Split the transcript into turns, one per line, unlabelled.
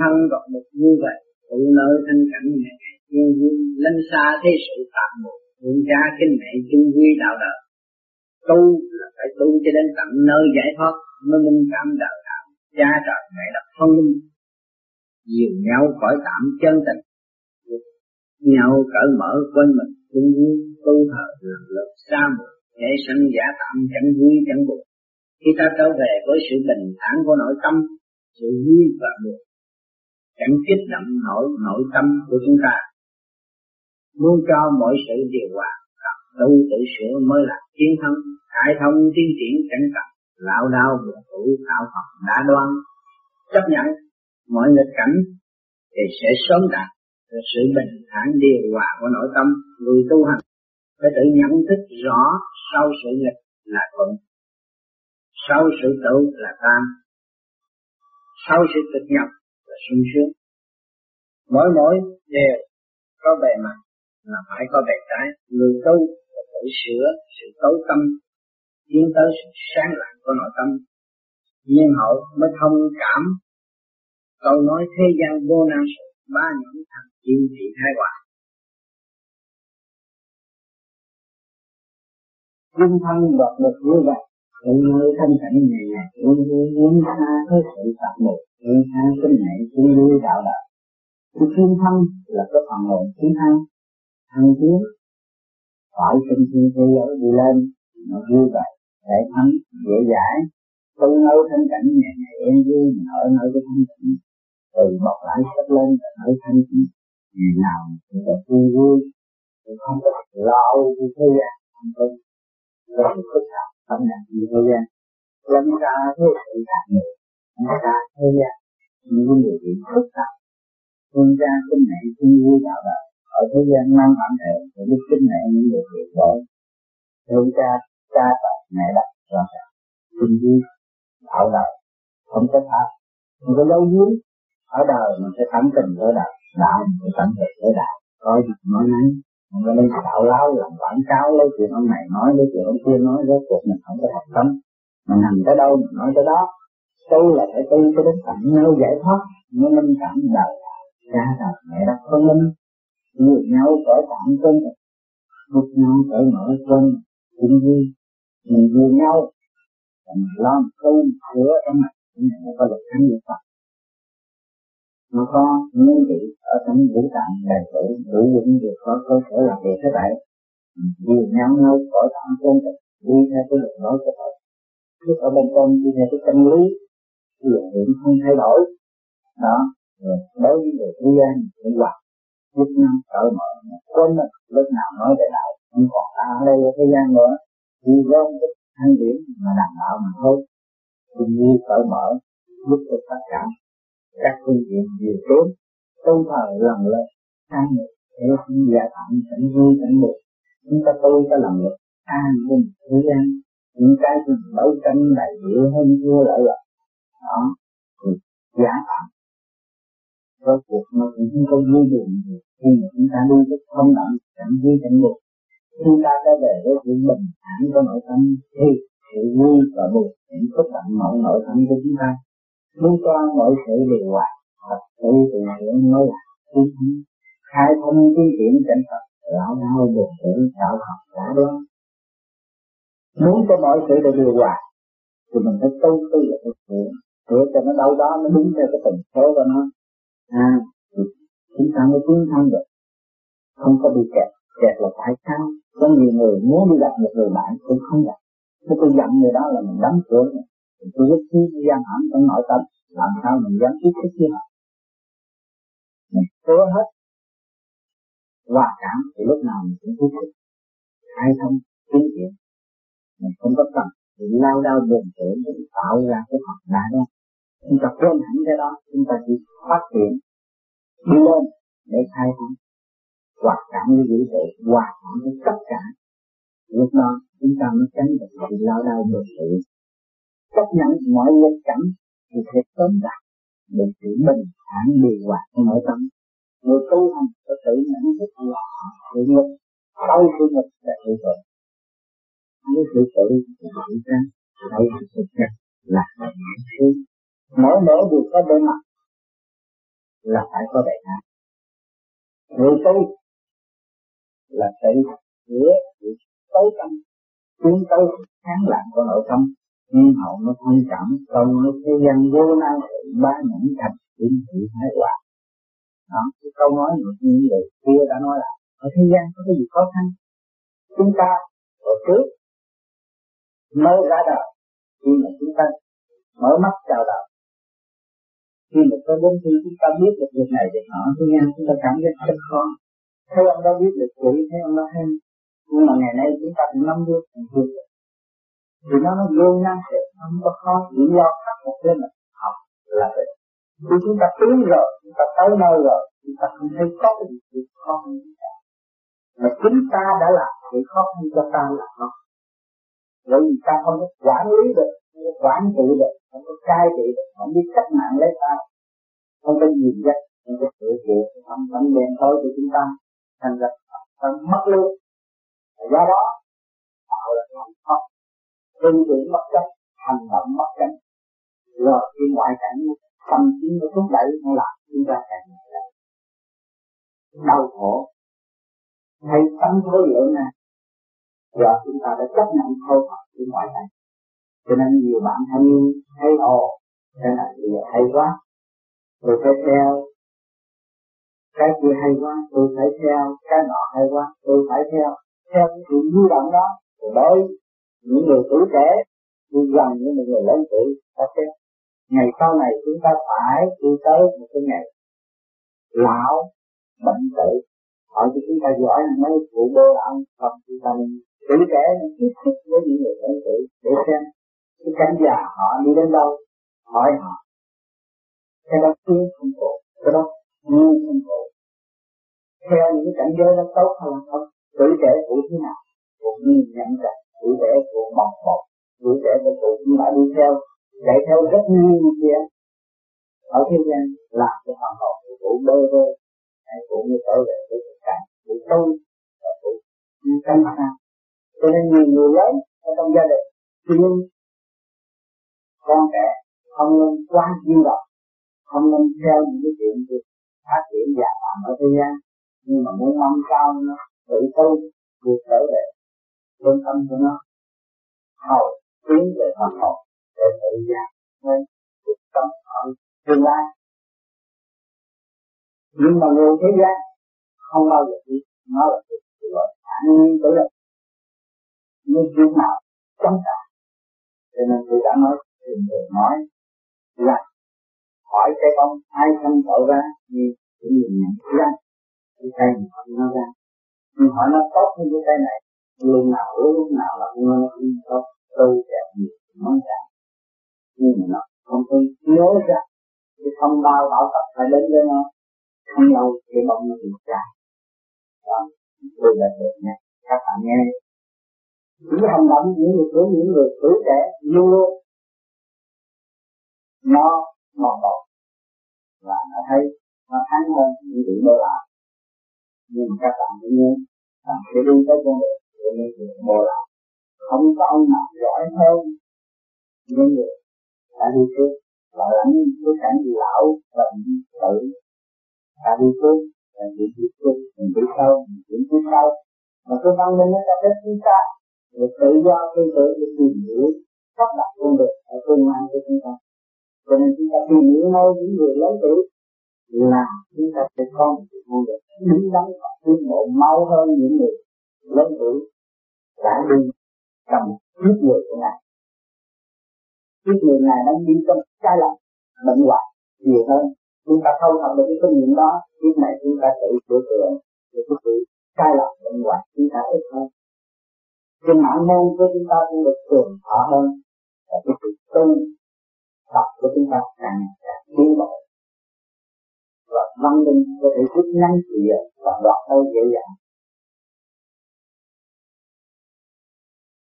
thân gặp một như vậy, tụ nơi thanh cảnh này thiên vui lân xa thế sự tạm một thương cha kinh mẹ chung quy đạo đời. Tu là phải tu cho đến tận nơi giải thoát, mới minh cảm đạo đạo, cha trời mẹ đập phân minh. Dìu nhau khỏi tạm chân tình, nhau cởi mở quên mình chung vui tu thờ lần lượt xa một, để sân giả tạm chẳng vui chẳng buồn khi ta trở về với sự bình thản của nội tâm, sự vui và buồn chẳng kích động nổi nội tâm của chúng ta. Muốn cho mọi sự điều hòa, tập tu tự sửa mới là chiến thắng khai thông tiến triển chẳng tập, lão đau vừa tuổi tạo phật, đã đoan, chấp nhận mọi nghịch cảnh thì sẽ sớm đạt được sự bình thản điều hòa của nội tâm, người tu hành phải tự nhận thức rõ sau sự nghịch là thuận, sau sự tử là tan, sau sự cực nhập là sung sướng. Mỗi mỗi đều có bề mặt là phải có bề trái. Người tu là tự sửa sự tối tâm tiến tới sự sáng lạng của nội tâm. Nhiên hậu mới thông cảm câu nói thế gian vô năng sự ba những thằng chim thị hai hoài nhân thân đọc được như vậy Tự nơi thanh cảnh ngày ngày, Luôn luôn muốn tha với sự tạp mục Luôn tha kinh này chung vui đạo đạo. Cái thiên thân là cái phần hồn thiên thân Thăng tiến khỏi sinh thiên thế giới đi lên, Nó vui vậy Để thánh dễ dãi. Tu nấu thanh cảnh này này em vui mình Ở nơi cái thanh cảnh. Từ bọc lại sắp lên Ở thanh cảnh. Ngày nào cũng được vui vui. Cũng Không có lo thế gian, Không có lo phức tạp tâm trạng như thế gian. Lâm ra thế sự đạt người lâm ra thế gian những điều kiện phức tạp phương cha kinh mẹ chung vui đạo đạo ở thế gian mang bản thể để giúp kinh mẹ những điều kiện vời, thương cha cha tập mẹ đặt ra ràng chung vui đạo đạo không có pháp không có dấu giếm ở đời mình sẽ thẳng tình với đạo đạo mình sẽ thẳng tình với đạo có gì nói nấy. Mình lên đạo lao làm quảng cáo lấy chuyện ông này nói lấy chuyện ông kia nói rốt cuộc mình không có thành tâm mình nằm tới đâu mình nói tới đó tu là phải tu cho đến tận nơi giải thoát mới minh cảm đời, cha đời, mẹ đất phân minh nhiều nhau cởi tạm cơn một nhau cởi mở cơn cũng vui. Mình vui nhau mình lo tu sửa em, cũng cái này có lực thắng được Phật. Nó có nguyên vị ở trong vũ tạng đầy đủ đủ những việc có cơ sở làm việc thế vậy nhiều nhau nhau cõi tạm tôn đi theo cái lực nói của Phật lúc ở bên trong, đi theo cái chân lý luận niệm không thay đổi. Đó. Rồi đối với người thế gian thì hoặc giúp năng cởi mở quên mình lúc nào nói về đạo không còn ta ở đây ở thế gian nữa. Chỉ gom cái thanh điểm mà đảm đạo mà thôi. Tình như cởi mở giúp cho tất cả các phương diện điều tốt. Tu thờ lần lượt an ngự để không giả tạm cảnh vui, cảnh buồn, chúng ta tu ta lần lượt an bình thế gian. Những cái đấu tranh đại biểu hơn vua lợi lộc đó thì giả tạm rốt cuộc nó cũng không có vui buồn gì. Khi mà chúng ta đi cái không động cảnh vui cảnh buồn. Khi ta trở về với sự bình thản của nội tâm, thì sự vui và buồn cũng có tận mọi nội tâm của chúng ta. Muốn cho mọi sự điều hòa thật sự từ hiện mới là tiến khai thông tiến triển cảnh Phật, lão đau buồn tử đạo học đã đó muốn cho mọi sự được điều hòa thì mình phải tu tư là thực hiện để cho nó đâu đó, nó đúng theo cái tần số của nó. À chúng ta mới tiến thân được. Không có bị kẹt. Kẹt là tại sao? Có nhiều người muốn đi gặp một người bạn cũng không gặp. Nếu tôi giận người đó là mình đóng cửa. Mình tôi rất chi gian hãm trong nội tâm làm sao mình dám tiếp cái với họ? Mình cố hết. Hòa cảm thì lúc nào mình cũng tiếp thích khai thông tiến triển mình không có cần thì lao đao buồn khổ để tạo ra cái học đã đó. Chúng ta quên hẳn cái đó, chúng ta chỉ phát triển đi lên để khai thông hoạt cảm với vũ trụ hòa cảm với tất cả. Lúc đó, chúng ta mới tránh được sự lao đao buồn sự chấp nhận mọi lực cảnh. Thì sẽ sớm đạt được sự bình thản điều hòa trong nội tâm. Người tu hành có tự nhận thức là sự nghiệp sau sự nghiệp là sự tự nếu sự tự thì ra đây là sự thật là sự mỗi mỗi đều có bề mặt, là phải có đại nạn người tu là tự nghĩa tối tâm. Tiến tới kháng lặng của nội tâm, nhưng hậu nó thông cảm tâm nó thế gian vô năng, ba nhẫn thành tiến trị thái hòa. đó, cái câu nói của những người kia đã nói là, ở thế gian có cái gì khó khăn? Chúng ta ở trước mới ra đời. Khi mà chúng ta mở mắt chào đời khi mà có đến khi chúng ta biết được việc này việc nọ thế gian chúng ta cảm thấy rất khó. Thấy ông đó biết được chữ thấy ông đó hay. Nhưng mà ngày nay chúng ta cũng nắm được, cũng vượt được. Thì nó nó vô năng sẽ không có khó chỉ lo khắc một lên mà học là được. Khi chúng ta tiến rồi, chúng ta tới nơi rồi, chúng ta không thấy có cái gì khó khăn mà chúng ta đã làm thì khó khăn cho ta là không bởi vì ta không có quản lý được không có quản trị được không có cai trị được không biết cách mạng lấy ta. Không có nhìn dắt không có sửa chữa, không không đèn tối của chúng ta thành ra ta mất luôn do đó tạo là không tư tưởng mất chất hành động mất chất rồi cái ngoại cảnh tâm trí nó thúc đẩy nó làm chúng ta càng ngày đau khổ. Hay tâm thối lượng này và chúng ta đã chấp nhận thôi Phật ở ngoài này cho nên nhiều bạn hay thấy ồ, cái này thì hay quá. Tôi phải theo. Cái kia hay quá, tôi phải theo. Cái nọ hay quá, tôi phải theo. Theo cái sự di động đó đối những người tuổi trẻ đi gần những người lớn tuổi, ta xem ngày sau này chúng ta phải đi tới một cái ngày lão bệnh tử. Hỏi cho chúng ta giỏi, mấy vụ bơ ăn, không, chúng ta tuổi trẻ tiếp xúc với những người lớn tuổi để xem cái cảnh già họ đi đến đâu, hỏi họ. Cái đó tiến không cổ cái đó nhiên không cổ theo những cảnh giới nó tốt hay là không, tuổi trẻ của thế nào, cũng nhìn nhận rằng tuổi trẻ của bọc một, tuổi trẻ của cụ cũng đã đi theo, chạy theo rất nhiều kia. Ở thế gian làm cho hoàn hồn của cụ bơ vơ hay cũng như tôi về với thực cảnh của tôi và cụ như căng thẳng cho nên nhiều người lớn ở trong gia đình khuyên con trẻ không nên quá di động không nên theo những cái chuyện việc phát triển giả tạm ở thế gian. Nhưng mà muốn nâng cao nó, tự tu vượt trở về trung tâm của nó hầu tiến về phần học để tự giác nên vượt tâm ở tương lai. Nhưng mà người thế gian không bao giờ biết nó là sự gọi thản nhiên tự lực nhưng chuyện nào chống cả cho nên tôi đã nói thường thường nói là hỏi cái con ai không tội ra thì cũng nhìn nhận ra. Cái cây không nó ra. Nhưng hỏi nó tốt hơn cái cây này, lúc nào lúc nào là nó không tốt tu đẹp nhiều món cả nhưng mà nó không có nhớ ra. Cái không bao bảo tập phải đến với nó. Không lâu thì bông nó được ra đó. Tôi đã được nghe. Các bạn nghe những hành động, những người của những người tuổi trẻ luôn luôn nó mòn mỏi và nó thấy, nó thắng hơn những vị bơ là nhưng mà các bạn cũng nhớ bạn sẽ đi tới con đường của những vị bơ là không có ông nào giỏi hơn những người đã đi trước. Và lãnh cái cảnh lão bệnh tử đã đi trước, là những việc trước mình đi sâu mình chuyển đi sâu mà cái văn minh nó cho phép chúng ta được tự do tư tự để tìm hiểu sắp đặt con đường ở tương lai của chúng ta. Cho nên chúng ta tìm hiểu nơi những người lớn tuổi là chúng ta sẽ có một cái con được đứng đắn và tiến bộ mau hơn những người lớn tuổi đã đi cầm giết người của ngài. Giết người ngài đang đi trong sai lầm, bệnh hoạn nhiều hơn. Chúng ta thâu thập được cái kinh nghiệm đó, lúc này chúng ta tự sửa chữa để cái sự sai lầm, bệnh hoạn chúng ta ít hơn cái mạng môn của chúng ta cũng được cường thọ hơn. Và cái sự tu tập của chúng ta càng càng tiến bộ. Và văn minh có thể rút ngắn chuyện và đoạt đâu dễ dàng.